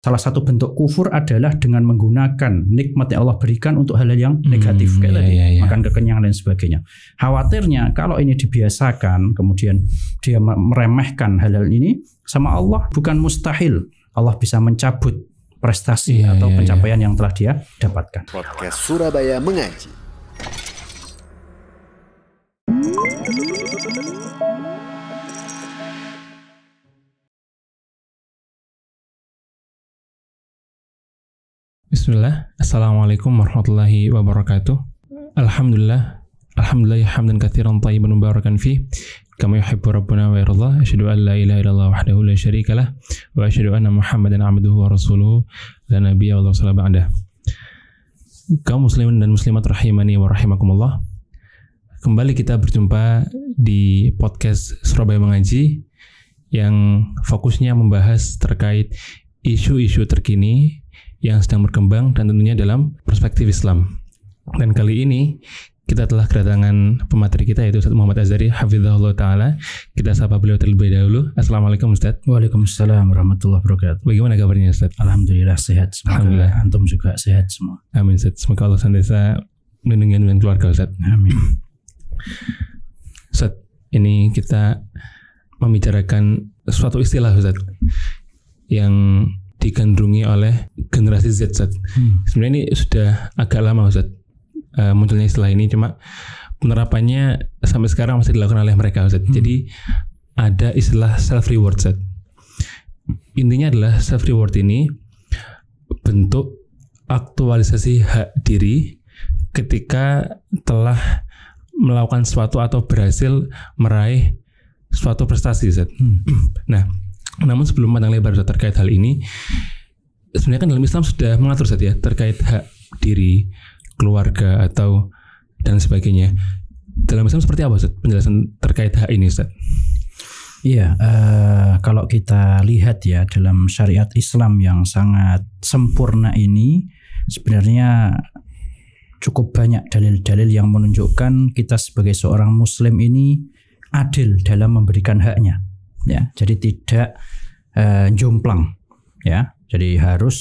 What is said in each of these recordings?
salah satu bentuk kufur adalah dengan menggunakan nikmat yang Allah berikan untuk hal-hal yang negatif Hmm, kayak iya, tadi, iya, iya. makan kekenyangan dan sebagainya. Khawatirnya kalau ini dibiasakan, kemudian dia me- meremehkan hal-hal ini, sama Allah bukan mustahil Allah bisa mencabut prestasi Iya, atau iya, pencapaian yang telah dia dapatkan. Podcast Surabaya Mengaji. Bismillah. Assalamualaikum warahmatullahi wabarakatuh. Alhamdulillah. Alhamdulillah hamdan katsiran tayyiban mubarakan fi kama yuhibbu rabbuna wa yarda. Asyhadu an la ilaha illallah wahdahu la syarika lah wa asyhadu anna Muhammadan abduhu wa rasuluhu la nabiyya wa la ba'dah. Kaum muslimin dan muslimat rahimani wa rahimakumullah. Kembali kita berjumpa di podcast Surabaya Mengaji yang fokusnya membahas terkait isu-isu terkini yang sedang berkembang dan tentunya dalam perspektif Islam. Dan kali ini kita telah kedatangan pemateri kita yaitu Ustaz Muhammad Azhari Hafizahullah Ta'ala. Kita sapa beliau terlebih dahulu. Assalamualaikum Ustaz. Waalaikumsalam warahmatullahi wabarakatuh. Bagaimana kabarnya Ustaz? Alhamdulillah sehat. Semoga Alhamdulillah. antum juga sehat semua. Amin Ustaz. Semoga Allah senantiasa melindungi dan keluarga Ustaz. Amin. Ustaz, ini kita membicarakan suatu istilah Ustaz yang digandrungi oleh generasi Z Ustaz. Hmm. Sebenarnya ini sudah agak lama Ustaz eh, munculnya istilah ini cuma penerapannya sampai sekarang masih dilakukan oleh mereka Ustaz. Jadi ada istilah self reward Ustaz. Intinya adalah self reward ini bentuk aktualisasi hak diri ketika telah melakukan sesuatu atau berhasil meraih suatu prestasi Ustaz. Hmm. Nah, namun sebelum pandang lebar terkait hal ini, sebenarnya kan dalam Islam sudah mengatur Ustaz ya terkait hak diri, keluarga atau dan sebagainya. Dalam Islam seperti apa Ustaz penjelasan terkait hak ini Ustaz? Iya, eh, kalau kita lihat ya dalam syariat Islam yang sangat sempurna ini sebenarnya cukup banyak dalil-dalil yang menunjukkan kita sebagai seorang muslim ini adil dalam memberikan haknya. Ya, jadi tidak eh, jomplang ya. Jadi harus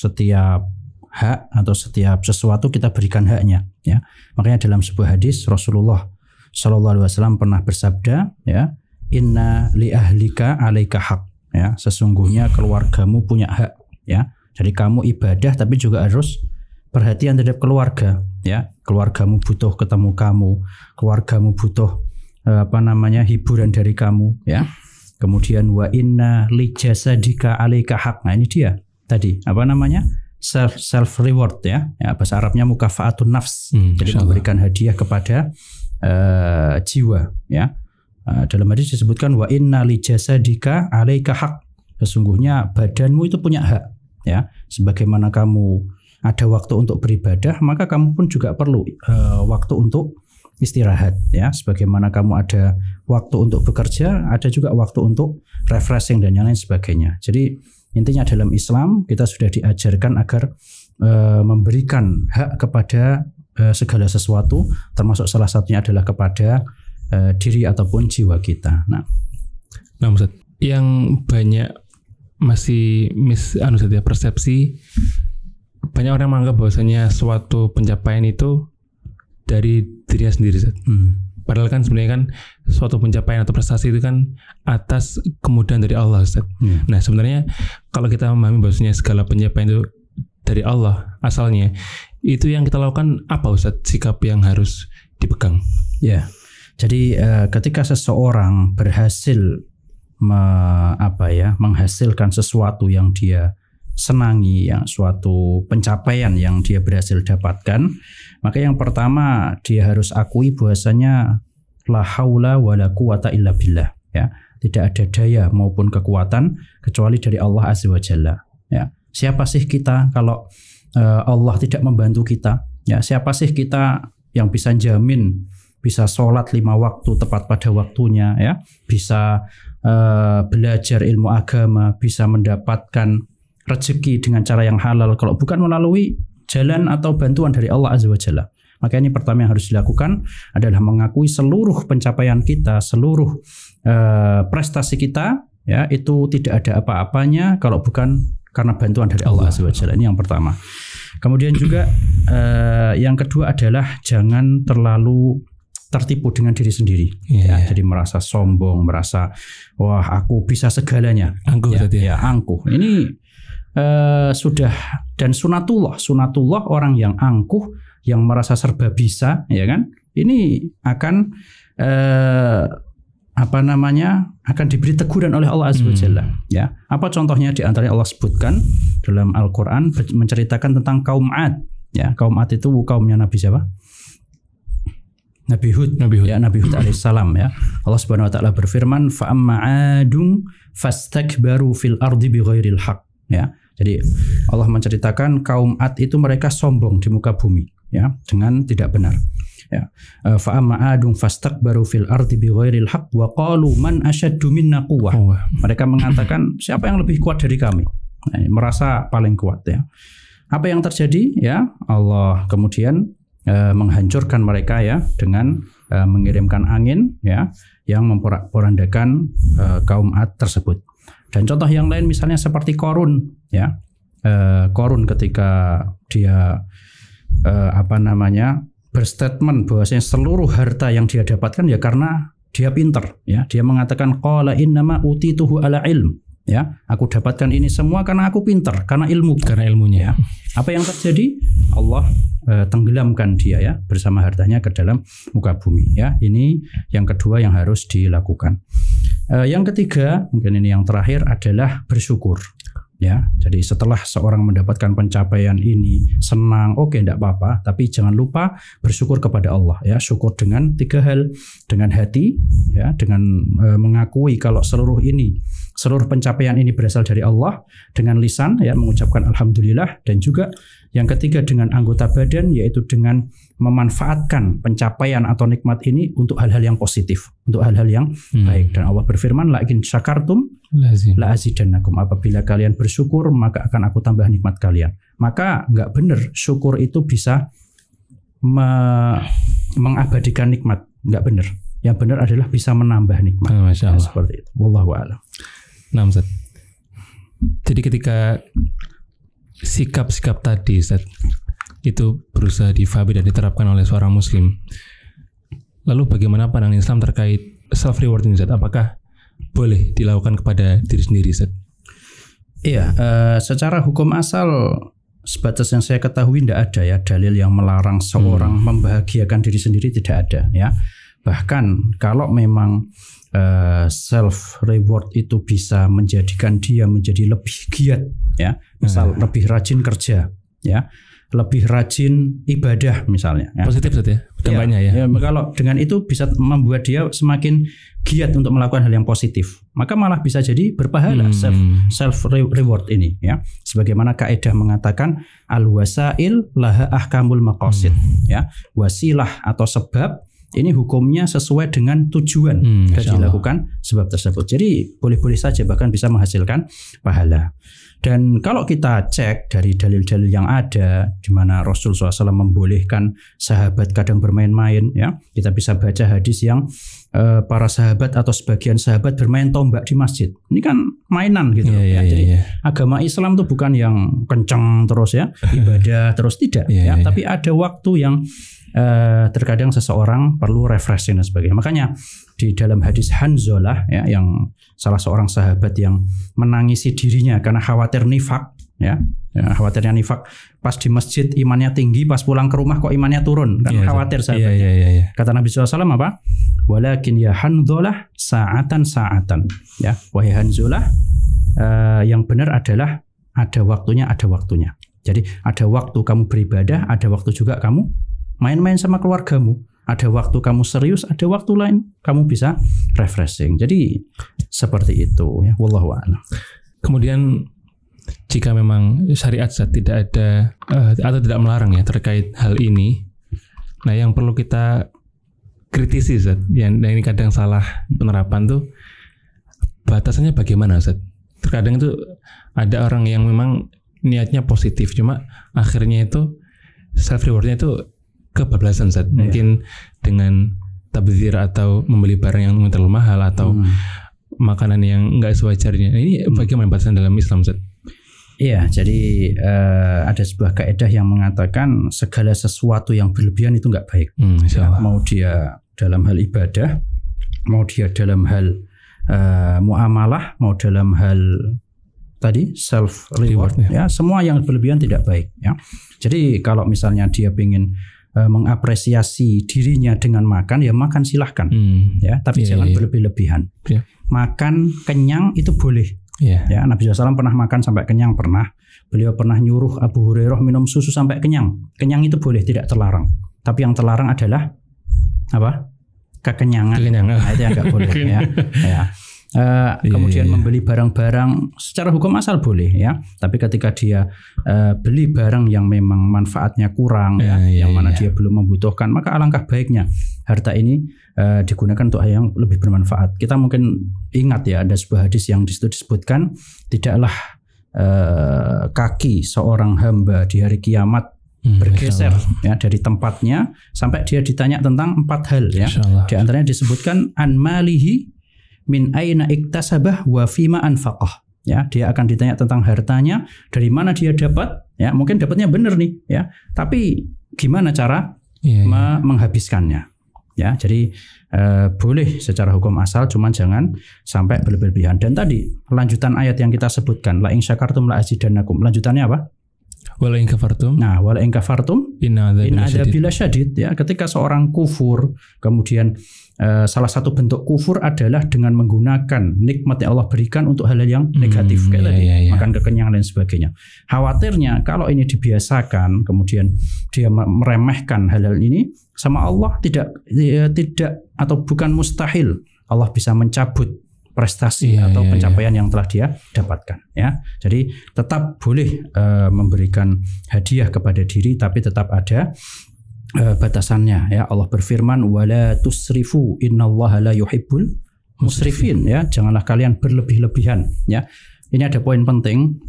setiap hak atau setiap sesuatu kita berikan haknya ya. Makanya dalam sebuah hadis Rasulullah Shallallahu alaihi wasallam pernah bersabda ya, inna li ahlika alaika hak ya sesungguhnya keluargamu punya hak ya jadi kamu ibadah tapi juga harus perhatian terhadap keluarga ya keluargamu butuh ketemu kamu keluargamu butuh eh, apa namanya hiburan dari kamu ya kemudian wa inna li jasadika alaika hak nah ini dia tadi apa namanya? Self self reward ya, ya bahasa Arabnya mukafaatun nafs. Hmm, jadi memberikan hadiah kepada eh, jiwa ya. Uh, dalam hadis disebutkan wa inna li jasadika alaika hak. Sesungguhnya badanmu itu punya hak ya. Sebagaimana kamu ada waktu untuk beribadah, maka kamu pun juga perlu uh, waktu untuk istirahat ya. Sebagaimana kamu ada waktu untuk bekerja, ada juga waktu untuk refreshing dan yang lain sebagainya. Jadi intinya dalam Islam kita sudah diajarkan agar uh, memberikan hak kepada uh, segala sesuatu termasuk salah satunya adalah kepada eh, diri ataupun jiwa kita. Nah, Nah Ustaz, yang banyak masih mis anu Ustaz ya, persepsi banyak orang menganggap bahwasanya suatu pencapaian itu dari dirinya sendiri Ustaz. hmm, Padahal kan sebenarnya kan suatu pencapaian atau prestasi itu kan atas kemudahan dari Allah Ustaz. ya. Nah sebenarnya kalau kita memahami bahwasanya segala pencapaian itu dari Allah asalnya, itu yang kita lakukan apa Ustaz sikap yang harus dipegang? Ya. Jadi eh, ketika seseorang berhasil me- apa ya, menghasilkan sesuatu yang dia senangi, yang suatu pencapaian yang dia berhasil dapatkan, maka yang pertama dia harus akui bahwasanya la haula wala quwata illa billah ya. Tidak ada daya maupun kekuatan kecuali dari Allah Azza wa Jalla ya. Siapa sih kita kalau eh, Allah tidak membantu kita? Ya, siapa sih kita yang bisa jamin bisa sholat lima waktu tepat pada waktunya ya bisa eh, belajar ilmu agama bisa mendapatkan rezeki dengan cara yang halal kalau bukan melalui jalan atau bantuan dari Allah Azza wa Jalla maka ini pertama yang harus dilakukan adalah mengakui seluruh pencapaian kita seluruh eh, prestasi kita ya itu tidak ada apa-apanya kalau bukan karena bantuan dari Allah Azza wa Jalla. Ini yang pertama. Kemudian juga eh, yang kedua adalah jangan terlalu tertipu dengan diri sendiri. Iya, ya, iya. jadi merasa sombong, merasa wah aku bisa segalanya. Angkuh ya, ya. ya, angkuh. Ini eh, sudah dan sunatullah, sunatullah orang yang angkuh, yang merasa serba bisa, ya kan? Ini akan eh, apa namanya akan diberi teguran oleh Allah Azza wa Hmm. Jalla. Ya, apa contohnya di antara Allah sebutkan dalam Al-Quran ber- menceritakan tentang kaum Ad. Ya, kaum Ad itu kaumnya Nabi siapa? Nabi Hud. Nabi Hud. Ya, Nabi Hud alaihissalam ya. Allah Subhanahu wa taala berfirman, "Fa amma 'adun fastakbaru fil ardi bighairil haq." Ya. Jadi Allah menceritakan kaum Ad itu mereka sombong di muka bumi ya dengan tidak benar. Ya. Eh, Fa fastakbaru fil ardi bighairil haq wa qalu man ashaddu minna quwwah. Mereka mengatakan siapa yang lebih kuat dari kami? Nah, merasa paling kuat ya. Apa yang terjadi ya? Allah kemudian eh, menghancurkan mereka ya dengan eh, mengirimkan angin ya yang memporak-porandakan eh, kaum Ad tersebut. Dan contoh yang lain misalnya seperti Korun ya. Eh, Korun ketika dia eh, apa namanya berstatement bahwasanya seluruh harta yang dia dapatkan ya karena dia pinter ya. Dia mengatakan qala innama utituhu ala ilm ya. Aku dapatkan ini semua karena aku pinter karena ilmu. Karena ilmunya. apa yang terjadi? Allah eh, tenggelamkan dia ya bersama hartanya ke dalam muka bumi ya. Ini yang kedua yang harus dilakukan Eh, yang ketiga mungkin ini yang terakhir adalah bersyukur. Ya jadi setelah seorang mendapatkan pencapaian ini senang oke tidak apa-apa tapi jangan lupa bersyukur kepada Allah ya. Syukur dengan tiga hal. Dengan hati ya dengan eh, mengakui kalau seluruh ini seluruh pencapaian ini berasal dari Allah. Dengan lisan ya mengucapkan alhamdulillah. Dan juga yang ketiga dengan anggota badan yaitu dengan memanfaatkan pencapaian atau nikmat ini untuk hal-hal yang positif untuk hal-hal yang Hmm. baik. Dan Allah berfirman la in syakartum la azidannakum apabila kalian bersyukur maka akan aku tambah nikmat kalian. Maka nggak benar syukur itu bisa me- mengabadikan nikmat. Nggak benar. Yang benar adalah bisa menambah nikmat. Ah, Masya Ya, Allah. seperti itu. Wallahu a'lam. Nah, Ustaz. Jadi ketika sikap-sikap tadi, Ustaz, itu berusaha difahami dan diterapkan oleh seorang muslim. Lalu bagaimana pandangan Islam terkait self reward ini? Apakah boleh dilakukan kepada diri sendiri, Ustaz? Iya, eh, secara hukum asal sebatas yang saya ketahui tidak ada ya dalil yang melarang seorang membahagiakan diri sendiri tidak ada ya. Bahkan kalau memang eh, self reward itu bisa menjadikan dia menjadi lebih giat ya, misal lebih rajin kerja ya, lebih rajin ibadah misalnya. ya. Positif, ya? Dampaknya ya? Ya, kalau dengan itu bisa membuat dia semakin giat untuk melakukan hal yang positif. Maka malah bisa jadi berpahala Hmm. self self re- reward ini ya. Sebagaimana kaidah mengatakan al wasail laha ahkamul maqasid ya. Wasilah atau sebab ini hukumnya sesuai dengan tujuan Hmm, dan Allah. dilakukan sebab tersebut. Jadi boleh-boleh saja bahkan bisa menghasilkan pahala. Dan kalau kita cek dari dalil-dalil yang ada di mana Rasul SAW membolehkan sahabat kadang bermain-main ya, kita bisa baca hadis yang eh, para sahabat atau sebagian sahabat bermain tombak di masjid. Ini kan mainan gitu loh, iya, ya. Jadi iya. agama Islam tuh bukan yang kenceng terus ya, ibadah terus tidak Iya, ya, iya, iya. tapi ada waktu yang eh, terkadang seseorang perlu refreshing dan sebagainya. Makanya di dalam hadis Hanzalah ya yang salah seorang sahabat yang menangisi dirinya karena khawatir nifak ya, ya khawatirnya nifak pas di masjid imannya tinggi pas pulang ke rumah kok imannya turun kan Ustaz. khawatir Iya, sahabatnya. iya, iya, iya. Kata Nabi SAW apa? Walakin ya Hanzalah sa'atan sa'atan. Ya, wahai Hanzalah eh, yang benar adalah ada waktunya, ada waktunya. Jadi ada waktu kamu beribadah, ada waktu juga kamu main-main sama keluargamu. Ada waktu kamu serius, ada waktu lain kamu bisa refreshing. Jadi seperti itu ya. Wallahu a'lam. Kemudian jika memang syariat tidak ada eh, atau tidak melarang ya terkait hal ini, nah yang perlu kita kritisi Ustaz, yang ini kadang salah penerapan tuh batasannya bagaimana Ustaz? Terkadang itu ada orang yang memang niatnya positif, cuma akhirnya itu self rewardnya itu kebablasan Ustaz. Iya. Mungkin dengan tabzir atau membeli barang yang terlalu mahal atau Hmm. makanan yang enggak sewajarnya. Ini bagaimana batasan dalam Islam Ustaz? Iya, jadi eh, ada sebuah kaidah yang mengatakan segala sesuatu yang berlebihan itu nggak baik. Hmm, Allah. Mau dia dalam hal ibadah, mau dia dalam hal eh, muamalah, mau dalam hal tadi self reward, Reward, ya semua yang berlebihan tidak baik. Ya, jadi kalau misalnya dia ingin eh, mengapresiasi dirinya dengan makan, ya makan silahkan, Hmm, ya, tapi Iya, jangan iya. berlebih-lebihan. Iya. Makan kenyang itu boleh. Iya. Ya, Nabi SAW pernah makan sampai kenyang pernah. Beliau pernah nyuruh Abu Hurairah minum susu sampai kenyang. Kenyang itu boleh, tidak terlarang. Tapi yang terlarang adalah apa? Kekenyangan. Kekenyangan. Nah, itu yang nggak boleh ya. ya. Eh, Iya, kemudian iya, iya. membeli barang-barang secara hukum asal boleh ya, tapi ketika dia eh, beli barang yang memang manfaatnya kurang ya, Iya, iya, yang mana dia belum membutuhkan, maka alangkah baiknya harta ini eh, digunakan untuk hal yang lebih bermanfaat. Kita mungkin ingat ya ada sebuah hadis yang di situ disebutkan tidaklah eh, kaki seorang hamba di hari kiamat Hmm, bergeser ya dari tempatnya sampai dia ditanya tentang empat hal ya. Di antaranya disebutkan an malihi min aina iktasabah wa fima anfaqah. Ya, dia akan ditanya tentang hartanya, dari mana dia dapat, ya, mungkin dapatnya benar nih, ya. Tapi gimana cara Iya, iya. me- menghabiskannya? Ya, jadi eh, boleh secara hukum asal, cuman jangan sampai berlebihan. Dan tadi lanjutan ayat yang kita sebutkan, la in syakartum la azidannakum. Lanjutannya apa? Wala in kafartum Nah, wala in kafartum inna In ada bila syadid ya ketika seorang kufur kemudian eh, salah satu bentuk kufur adalah dengan menggunakan nikmat yang Allah berikan untuk hal-hal yang negatif Hmm, kayak iya, tadi iya, iya. makan kekenyangan dan sebagainya. Khawatirnya kalau ini dibiasakan kemudian dia me- meremehkan hal-hal ini sama Allah tidak ya, tidak atau bukan mustahil Allah bisa mencabut prestasi Iya, atau iya, pencapaian yang telah dia dapatkan ya. Jadi tetap boleh eh, memberikan hadiah kepada diri tapi tetap ada eh, batasannya ya. Allah berfirman wala tusrifu innallaha la yuhibbul musrifin ya. Janganlah kalian berlebih-lebihan ya. Ini ada poin penting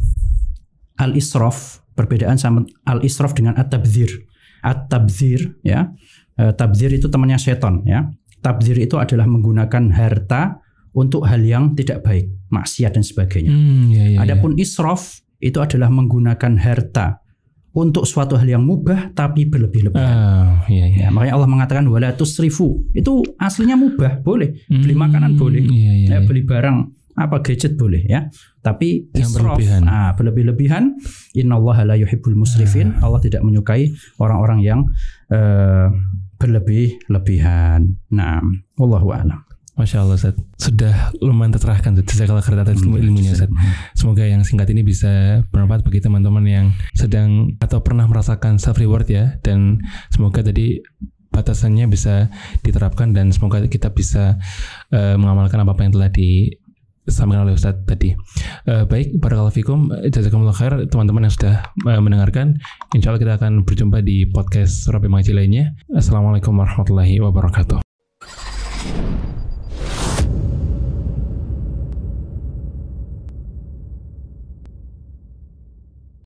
al-israf perbedaan sama al-israf dengan at-tabdzir. At-tabdzir ya. Eh, tabdzir itu temannya seton ya. Tabdzir itu adalah menggunakan harta untuk hal yang tidak baik, maksiat dan sebagainya. Hmm, iya, iya, iya. Adapun israf itu adalah menggunakan harta untuk suatu hal yang mubah tapi berlebih-lebihan. Ah, iya, iya. Ya, makanya Allah mengatakan wala tusrifu. Itu aslinya mubah, boleh. Beli Hmm, makanan boleh. Iya, iya. Ya, iya. beli barang apa gadget boleh ya. Tapi Yang israf, berlebihan. ah, berlebih-lebihan, innallaha la yuhibbul musrifin. Ah. Allah tidak menyukai orang-orang yang eh, berlebih-lebihan. Nah, wallahu a'lam. Masya Allah Ustaz Sudah lumayan tercerahkan Ustaz Jazakallah khairan atas ilmunya Ustaz Semoga yang singkat ini bisa bermanfaat bagi teman-teman yang sedang atau pernah merasakan self reward ya dan semoga tadi batasannya bisa diterapkan dan semoga kita bisa eh, mengamalkan apa-apa yang telah disampaikan oleh Ustadz tadi. Eh, baik, barakallahu fikum, jazakumullah khair teman-teman yang sudah eh, mendengarkan. Insya Allah kita akan berjumpa di podcast Surabaya Mengaji lainnya. Assalamualaikum warahmatullahi wabarakatuh.